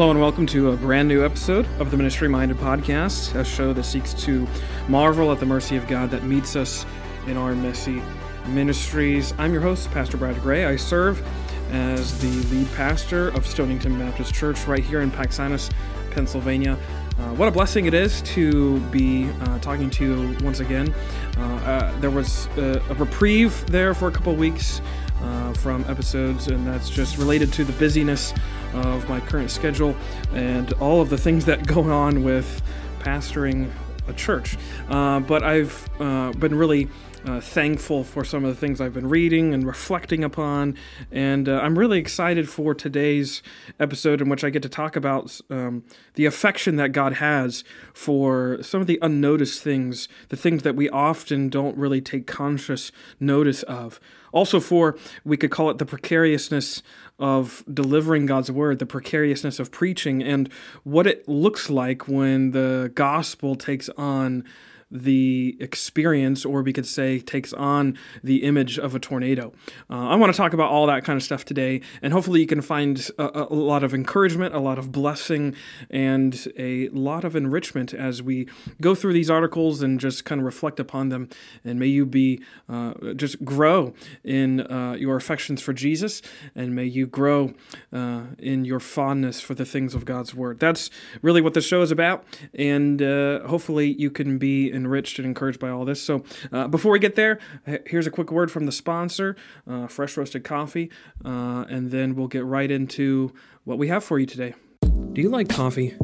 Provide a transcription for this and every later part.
Hello and welcome to a brand new episode of the Ministry Minded Podcast, a show that seeks to marvel at the mercy of God that meets us in our messy ministries. I'm your host, Pastor Brad Gray. I serve as the lead pastor of Stonington Baptist Church right here in Paxinos, Pennsylvania. Uh, what a blessing it is to be uh, talking to you once again. Uh, uh there was uh, a reprieve there for a couple weeks uh, from episodes, and that's just related to the busyness of my current schedule and all of the things that go on with pastoring a church. Uh, but I've uh, been really uh, thankful for some of the things I've been reading and reflecting upon. And uh, I'm really excited for today's episode in which I get to talk about um, the affection that God has for some of the unnoticed things, the things that we often don't really take conscious notice of. Also, for we could call it the precariousness of delivering God's word, the precariousness of preaching, and what it looks like when the gospel takes on the experience, or we could say takes on the image of a tornado. Uh, I want to talk about all that kind of stuff today, and hopefully you can find a, a, lot of encouragement, a lot of blessing, and a lot of enrichment as we go through these articles and just kind of reflect upon them. And may you be uh, just grow in uh, your affections for Jesus, and may you grow uh, in your fondness for the things of God's Word. That's really what the show is about, and uh, hopefully you can be enriched and encouraged by all this. So uh, before we get there, here's a quick word from the sponsor, uh, Fresh Roasted Coffee, uh, and then we'll get right into what we have for you today. Do you like coffee?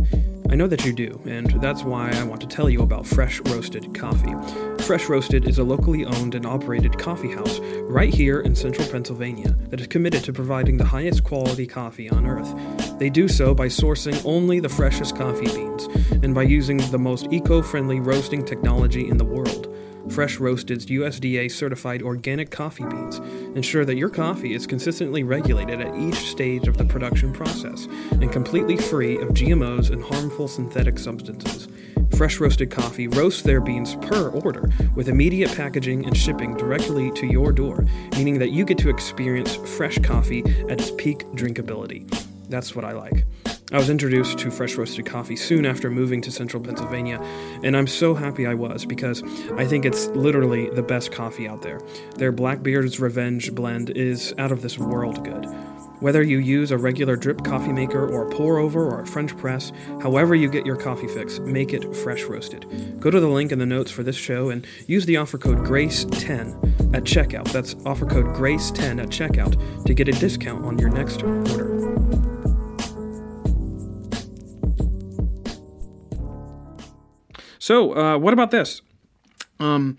I know that you do, and that's why I want to tell you about Fresh Roasted Coffee. Fresh Roasted is a locally owned and operated coffee house right here in central Pennsylvania that is committed to providing the highest quality coffee on earth. They do so by sourcing only the freshest coffee beans and by using the most eco friendly roasting technology in the world. Fresh Roasted's USDA certified organic coffee beans ensure that your coffee is consistently regulated at each stage of the production process and completely free of GMOs and harmful synthetic substances. Fresh Roasted Coffee roasts their beans per order with immediate packaging and shipping directly to your door, meaning that you get to experience fresh coffee at its peak drinkability. That's what I like. I was introduced to fresh roasted coffee soon after moving to central Pennsylvania, and I'm so happy I was because I think it's literally the best coffee out there. Their Blackbeard's Revenge blend is out of this world good. Whether you use a regular drip coffee maker or a pour over or a French press, however you get your coffee fix, make it fresh roasted. Go to the link in the notes for this show and use the offer code GRACE10 at checkout. That's offer code GRACE10 at checkout to get a discount on your next order. So, uh, what about this? Um,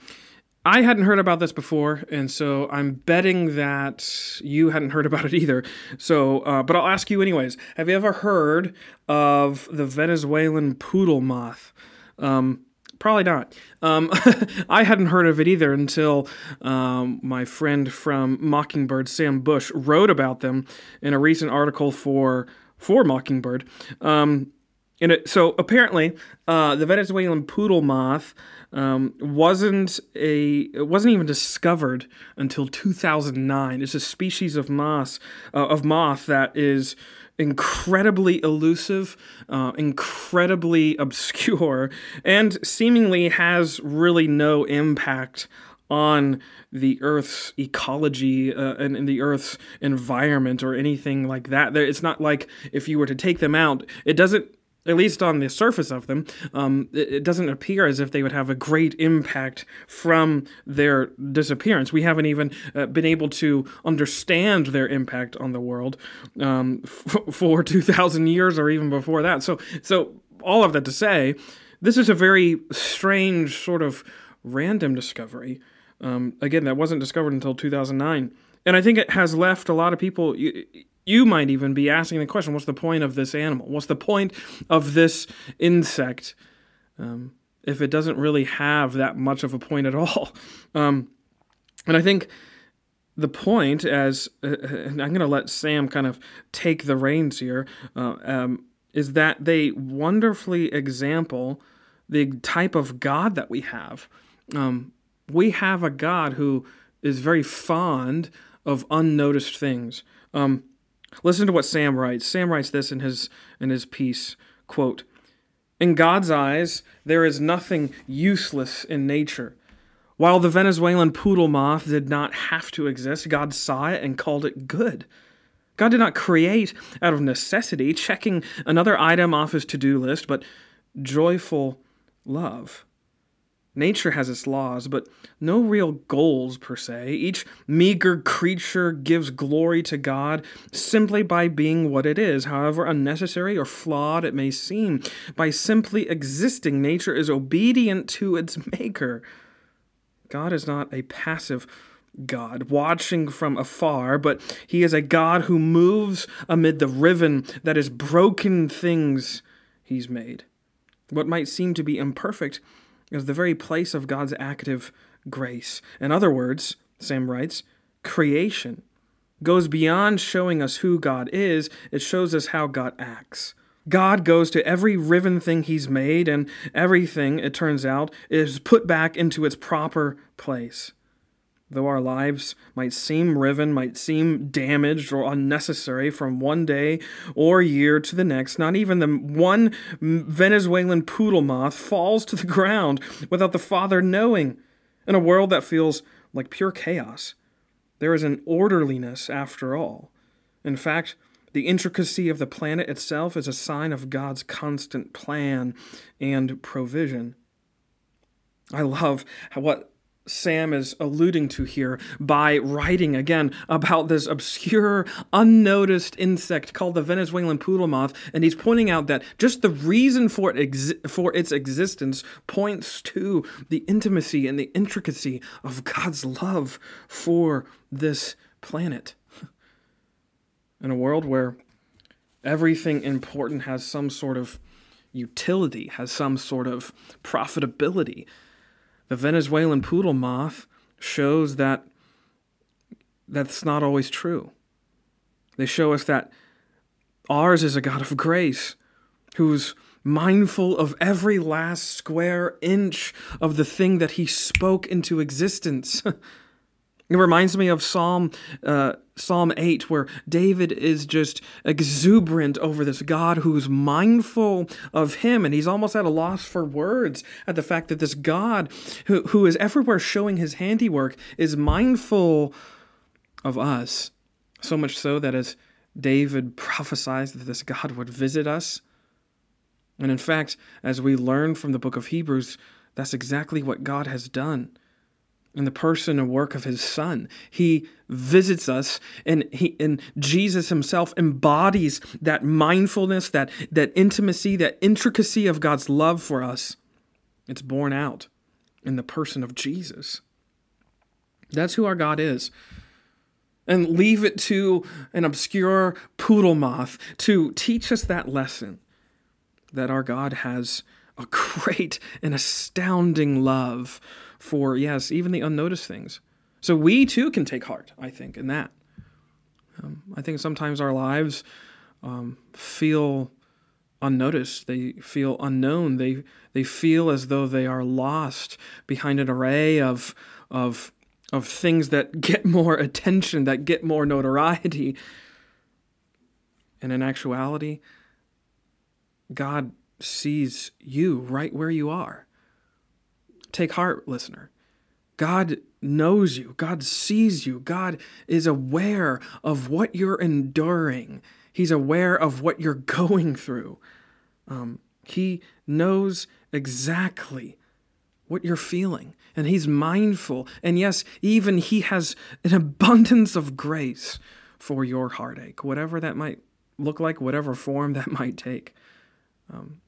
I hadn't heard about this before, and so I'm betting that you hadn't heard about it either. So, uh, but I'll ask you anyways. Have you ever heard of the Venezuelan poodle moth? Um, probably not. Um, I hadn't heard of it either until um, my friend from Mockingbird, Sam Bush, wrote about them in a recent article for for Mockingbird. Um, and it, so apparently, uh, the Venezuelan poodle moth um, wasn't a it wasn't even discovered until 2009. It's a species of moth uh, of moth that is incredibly elusive, uh, incredibly obscure, and seemingly has really no impact on the Earth's ecology uh, and, and, the Earth's environment or anything like that. It's not like if you were to take them out, it doesn't at least on the surface of them, um, it, it, doesn't appear as if they would have a great impact from their disappearance. We haven't even uh, been able to understand their impact on the world um, f- for 2,000 years or even before that. So, so all of that to say, this is a very strange sort of random discovery. Um, again, that wasn't discovered until 2009. And I think it has left a lot of people you might even be asking the question what's the point of this animal? What's the point of this insect um, if it doesn't really have that much of a point at all? Um, and I think the point, as uh, I'm going to let Sam kind of take the reins here, uh, um, is that they wonderfully example the type of God that we have. Um, we have a God who is very fond of unnoticed things. Um, Listen to what Sam writes. Sam writes this in his in his piece, quote, "In God's eyes, there is nothing useless in nature. While the Venezuelan poodle moth did not have to exist, God saw it and called it good. God did not create out of necessity, checking another item off his to-do list, but joyful love." Nature has its laws, but no real goals per se. Each meager creature gives glory to God simply by being what it is, however unnecessary or flawed it may seem. By simply existing, nature is obedient to its maker. God is not a passive God, watching from afar, but He is a God who moves amid the riven that is broken things He's made. What might seem to be imperfect is the very place of God's active grace. In other words, Sam writes, creation goes beyond showing us who God is, it shows us how God acts. God goes to every riven thing he's made, and everything, it turns out, is put back into its proper place. Though our lives might seem riven, might seem damaged or unnecessary from one day or year to the next, not even the one Venezuelan poodle moth falls to the ground without the Father knowing. In a world that feels like pure chaos, there is an orderliness after all. In fact, the intricacy of the planet itself is a sign of God's constant plan and provision. I love what Sam is alluding to here by writing again about this obscure, unnoticed insect called the Venezuelan poodle moth, and he's pointing out that just the reason for it exi- for its existence points to the intimacy and the intricacy of God's love for this planet. In a world where everything important has some sort of utility, has some sort of profitability the Venezuelan poodle moth shows that that's not always true. They show us that ours is a God of grace who's mindful of every last square inch of the thing that he spoke into existence. It reminds me of Psalm uh, Psalm 8, where David is just exuberant over this God who's mindful of him, and he's almost at a loss for words at the fact that this God who, who is everywhere showing his handiwork is mindful of us. So much so that as David prophesies that this God would visit us, and in fact, as we learn from the book of Hebrews, that's exactly what God has done in the person and work of his son. He visits us and he and Jesus himself embodies that mindfulness, that that intimacy, that intricacy of God's love for us. It's borne out in the person of Jesus. That's who our God is. And leave it to an obscure poodle moth to teach us that lesson that our God has a great and astounding love for, yes, even the unnoticed things. So we too can take heart, I think, in that. Um, I think sometimes our lives um, feel unnoticed. They feel unknown. They they feel as though they are lost behind an array of of of things that get more attention, that get more notoriety. And in actuality, God sees you right where you are. Take heart, listener. God knows you. God sees you. God is aware of what you're enduring. He's aware of what you're going through. Um, he knows exactly what you're feeling, and He's mindful. And yes, even He has an abundance of grace for your heartache, whatever that might look like, whatever form that might take. Um,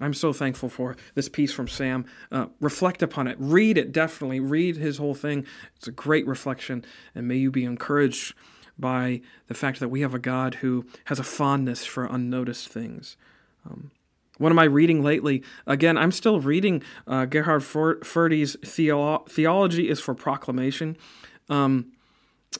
I'm so thankful for this piece from Sam. Uh, reflect upon it. Read it, definitely. Read his whole thing. It's a great reflection, and may you be encouraged by the fact that we have a God who has a fondness for unnoticed things. Um, what am I reading lately? Again, I'm still reading uh, Gerhard Forde's Theolo- Theology is for Proclamation. Um,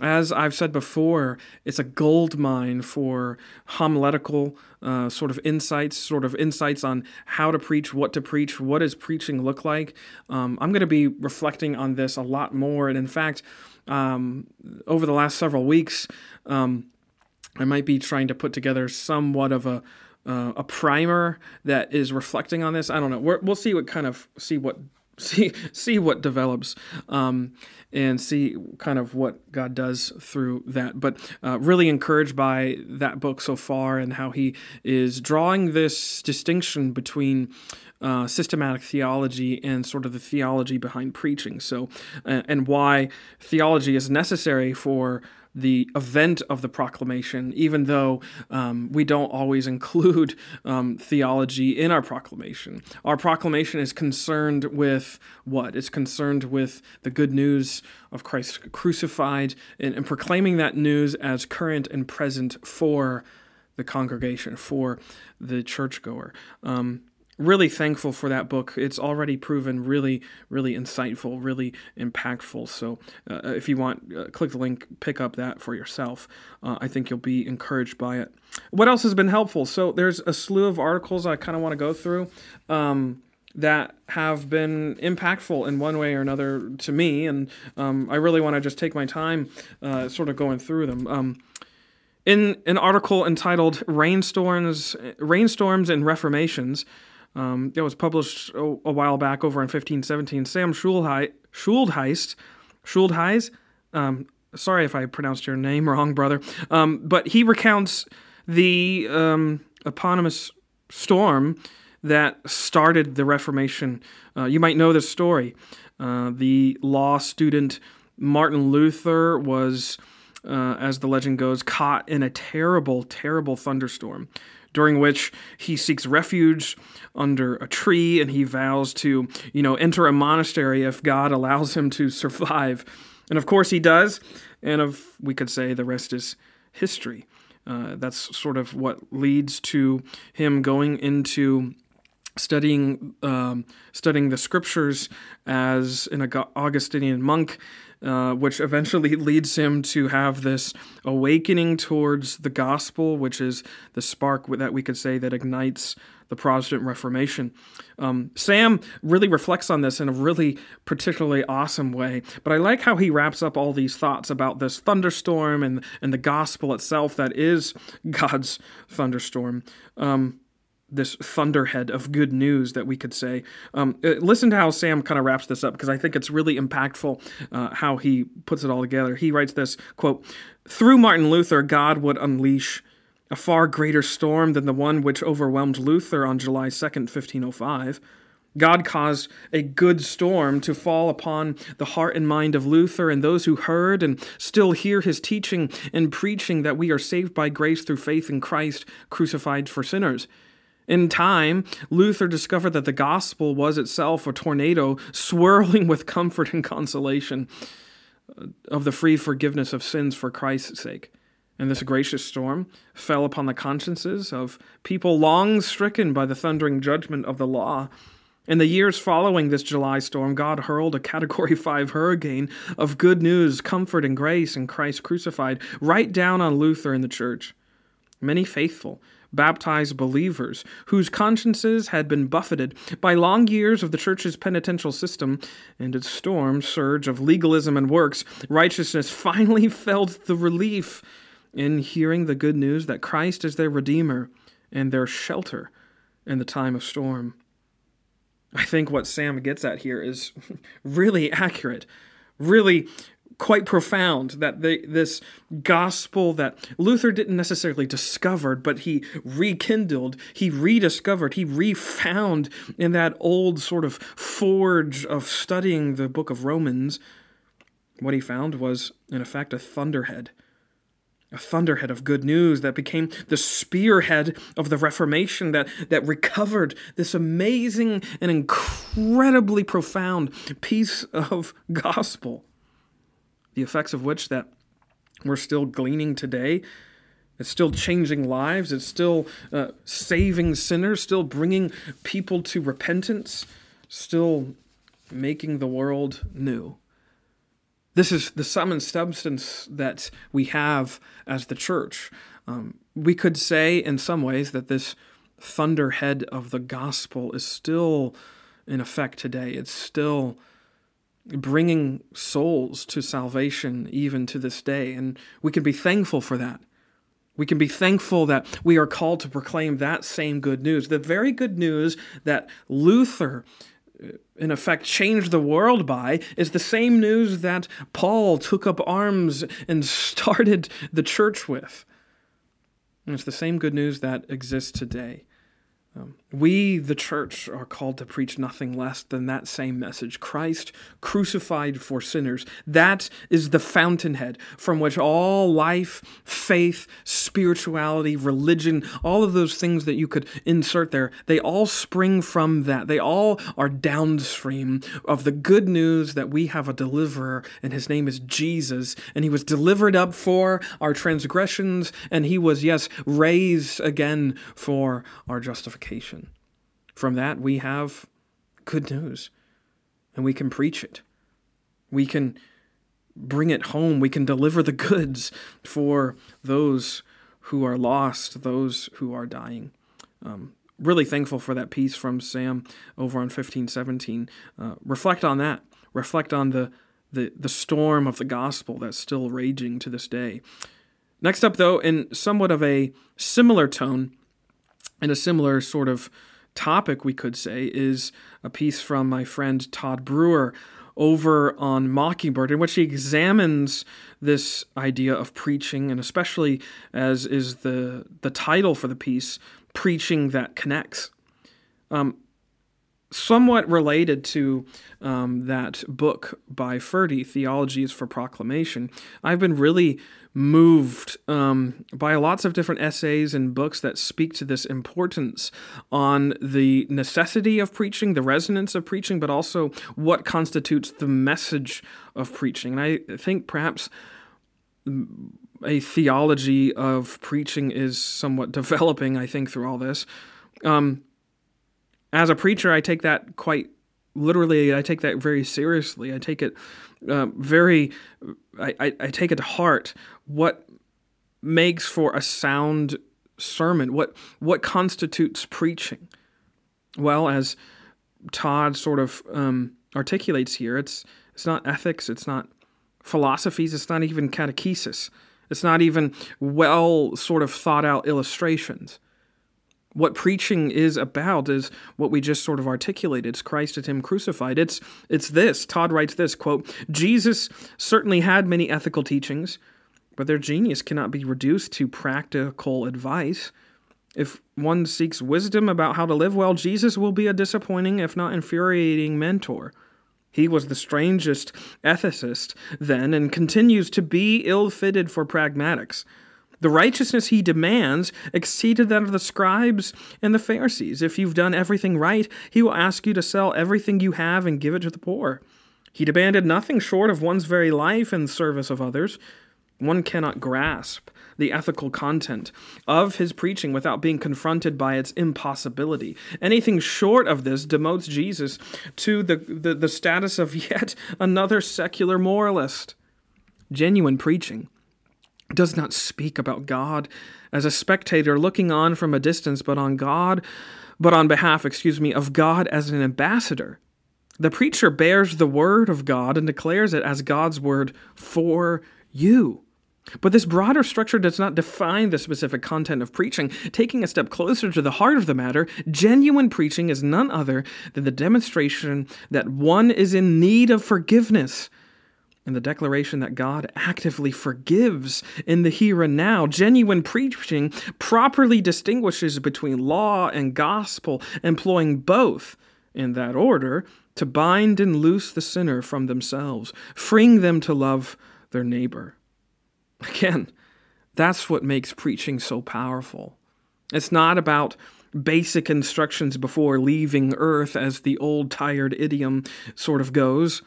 as I've said before, it's a gold mine for homiletical uh, sort of insights, sort of insights on how to preach, what to preach, what does preaching look like. Um, I'm going to be reflecting on this a lot more. And in fact, um, over the last several weeks, um, I might be trying to put together somewhat of a uh, a primer that is reflecting on this. I don't know. we will see what kind of see what see see what develops um, and see kind of what God does through that. But uh, really encouraged by that book so far and how he is drawing this distinction between. Uh, systematic theology and sort of the theology behind preaching. So, uh, and why theology is necessary for the event of the proclamation, even though um, we don't always include um, theology in our proclamation. Our proclamation is concerned with what? It's concerned with the good news of Christ crucified and, and proclaiming that news as current and present for the congregation, for the churchgoer. Um, really thankful for that book. It's already proven really, really insightful, really impactful. So uh, if you want, uh, click the link, pick up that for yourself. Uh, I think you'll be encouraged by it. What else has been helpful? So there's a slew of articles I kind of want to go through. Um, that have been impactful in one way or another to me, and um, I really want to just take my time, uh, sort of going through them. Um, in an article entitled "Rainstorms, Rainstorms and Reformations," Um, it was published a, a, while back over in 1517. Sam Schulheist, Schulheis, um, sorry if I pronounced your name wrong, brother, um, but he recounts the um, eponymous storm that started the Reformation. Uh, you might know this story. Uh, the law student Martin Luther was, uh, as the legend goes, caught in a terrible, terrible thunderstorm during which he seeks refuge under a tree and he vows to, you know, enter a monastery if God allows him to survive. And of course he does. And of we could say the rest is history. Uh, that's sort of what leads to him going into studying um, studying the scriptures as an Augustinian monk uh, which eventually leads him to have this awakening towards the gospel, which is the spark that we could say that ignites the Protestant Reformation. Um, Sam really reflects on this in a really particularly awesome way, but I like how he wraps up all these thoughts about this thunderstorm and, and the gospel itself that is God's thunderstorm. Um, this thunderhead of good news that we could say. Um, uh, listen to how Sam kind of wraps this up because I think it's really impactful uh, how he puts it all together. He writes this quote: "Through Martin Luther, God would unleash." A far greater storm than the one which overwhelmed Luther on July 2nd, 1505. God caused a good storm to fall upon the heart and mind of Luther and those who heard and still hear his teaching and preaching that we are saved by grace through faith in Christ crucified for sinners. In time, Luther discovered that the gospel was itself a tornado swirling with comfort and consolation uh, of the free forgiveness of sins for Christ's sake. And this gracious storm fell upon the consciences of people long stricken by the thundering judgment of the law. In the years following this July storm, God hurled a Category 5 hurricane of good news, comfort, and grace in Christ crucified right down on Luther and the church. Many faithful, baptized believers whose consciences had been buffeted by long years of the church's penitential system and its storm surge of legalism and works, righteousness finally felt the relief in hearing the good news that Christ is their Redeemer and their shelter in the time of storm. I think what Sam gets at here is really accurate, really quite profound that this gospel that Luther didn't necessarily discover, but he rekindled, he rediscovered, he refound in that old sort of forge of studying the book of Romans. What he found was, in effect, a thunderhead. A thunderhead of good news that became the spearhead of the Reformation that, that recovered this amazing and incredibly profound piece of gospel the effects of which that we're still gleaning today. It's still changing lives. It's still uh, saving sinners, still bringing people to repentance, still making the world new. This is the sum and substance that we have as the church. Um, we could say, in some ways, that this thunderhead of the gospel is still in effect today. It's still bringing souls to salvation even to this day. And we can be thankful for that. We can be thankful that we are called to proclaim that same good news. The very good news that Luther, uh, in effect, changed the world by is the same news that Paul took up arms and started the church with. And it's the same good news that exists today. Um, we, the church, are called to preach nothing less than that same message Christ crucified for sinners. That is the fountainhead from which all life, faith, spirituality, religion, all of those things that you could insert there, they all spring from that. They all are downstream of the good news that we have a deliverer, and his name is Jesus, and he was delivered up for our transgressions, and he was, yes, raised again for our justification. From that, we have good news, and we can preach it. We can bring it home. We can deliver the goods for those who are lost, those who are dying. Um, really thankful for that piece from Sam over on 1517. Uh, reflect on that. Reflect on the, the, the storm of the gospel that's still raging to this day. Next up, though, in somewhat of a similar tone, and a similar sort of topic, we could say, is a piece from my friend Todd Brewer over on Mockingbird, in which he examines this idea of preaching, and especially as is the the title for the piece, preaching that connects. Um, somewhat related to um, that book by Forde, Theology is for Proclamation, I've been really moved um, by lots of different essays and books that speak to this importance on the necessity of preaching, the resonance of preaching, but also what constitutes the message of preaching. And I think perhaps a theology of preaching is somewhat developing, I think, through all this. Um, as a preacher, I take that quite literally. I take that very seriously. I take it uh, very. I, I, I take it to heart. What makes for a sound sermon? What what constitutes preaching? Well, as Todd sort of um, articulates here, it's it's not ethics. It's not philosophies. It's not even catechesis. It's not even well sort of thought out illustrations what preaching is about is what we just sort of articulated. It's christ and him crucified. It's it's this. Todd writes this quote jesus certainly had many ethical teachings but their genius cannot be reduced to practical advice. If one seeks wisdom about how to live well jesus will be a disappointing if not infuriating mentor. He was the strangest ethicist then and continues to be ill fitted for pragmatics the righteousness he demands exceeded that of the scribes and the Pharisees. If you've done everything right, he will ask you to sell everything you have and give it to the poor. He demanded nothing short of one's very life in service of others. One cannot grasp the ethical content of his preaching without being confronted by its impossibility. Anything short of this demotes Jesus to the, the, the status of yet another secular moralist. Genuine preaching does not speak about God as a spectator looking on from a distance, but on God, but on behalf, excuse me, of God as an ambassador. The preacher bears the word of God and declares it as God's word for you. But this broader structure does not define the specific content of preaching. Taking a step closer to the heart of the matter, genuine preaching is none other than the demonstration that one is in need of forgiveness and the declaration that God actively forgives in the here and now. Genuine preaching properly distinguishes between law and gospel, employing both in that order to bind and loose the sinner from themselves, freeing them to love their neighbor. Again, that's what makes preaching so powerful. It's not about basic instructions before leaving earth, as the old tired idiom sort of goes.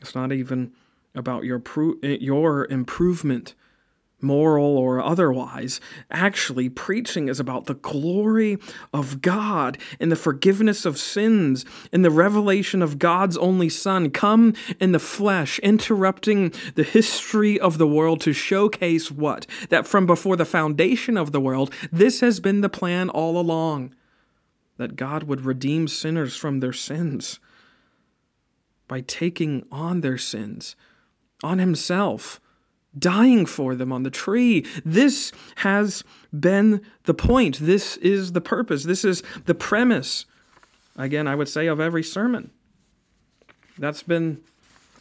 It's not even about your pro- your improvement moral or otherwise. Actually, preaching is about the glory of God and the forgiveness of sins and the revelation of God's only Son come in the flesh, interrupting the history of the world to showcase what? That from before the foundation of the world, this has been the plan all along. That God would redeem sinners from their sins by taking on their sins on himself, dying for them on the tree. This has been the point. This is the purpose. This is the premise, again, I would say, of every sermon. That's been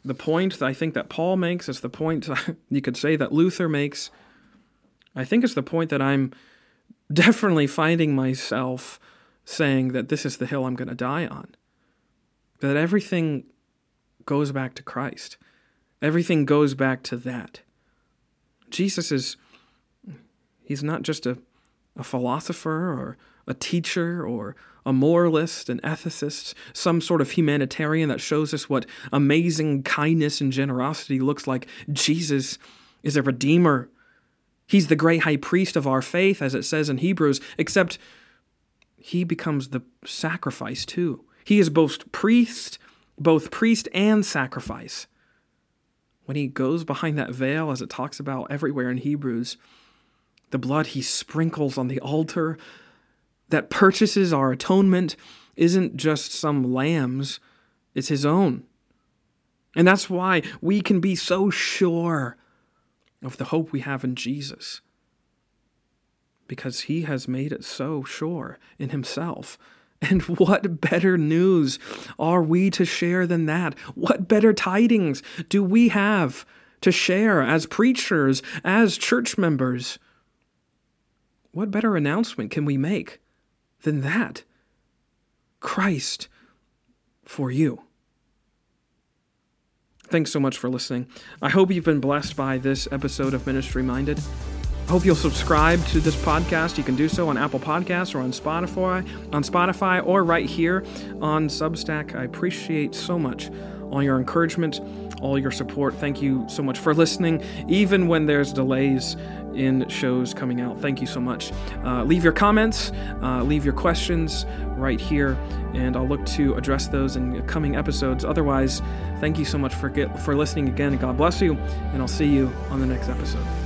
the point I think that Paul makes. It's the point you could say that Luther makes. I think it's the point that I'm definitely finding myself saying that this is the hill I'm going to die on. That everything goes back to Christ. Everything goes back to that. Jesus is, he's not just a, a philosopher or a teacher or a moralist, an ethicist, some sort of humanitarian that shows us what amazing kindness and generosity looks like. Jesus is a redeemer. He's the great high priest of our faith, as it says in Hebrews, except he becomes the sacrifice too. He is both priest, both priest and sacrifice. When he goes behind that veil, as it talks about everywhere in Hebrews, the blood he sprinkles on the altar that purchases our atonement isn't just some lamb's, it's his own. And that's why we can be so sure of the hope we have in Jesus. Because he has made it so sure in himself. And what better news are we to share than that? What better tidings do we have to share as preachers, as church members? What better announcement can we make than that? Christ for you. Thanks so much for listening. I hope you've been blessed by this episode of Ministry Minded. Hope you'll subscribe to this podcast. You can do so on Apple Podcasts or on Spotify, on Spotify or right here on Substack. I appreciate so much all your encouragement, all your support. Thank you so much for listening, even when there's delays in shows coming out. Thank you so much. Uh, leave your comments, uh, leave your questions right here, and I'll look to address those in coming episodes. Otherwise, thank you so much for get, for listening again. God bless you, and I'll see you on the next episode.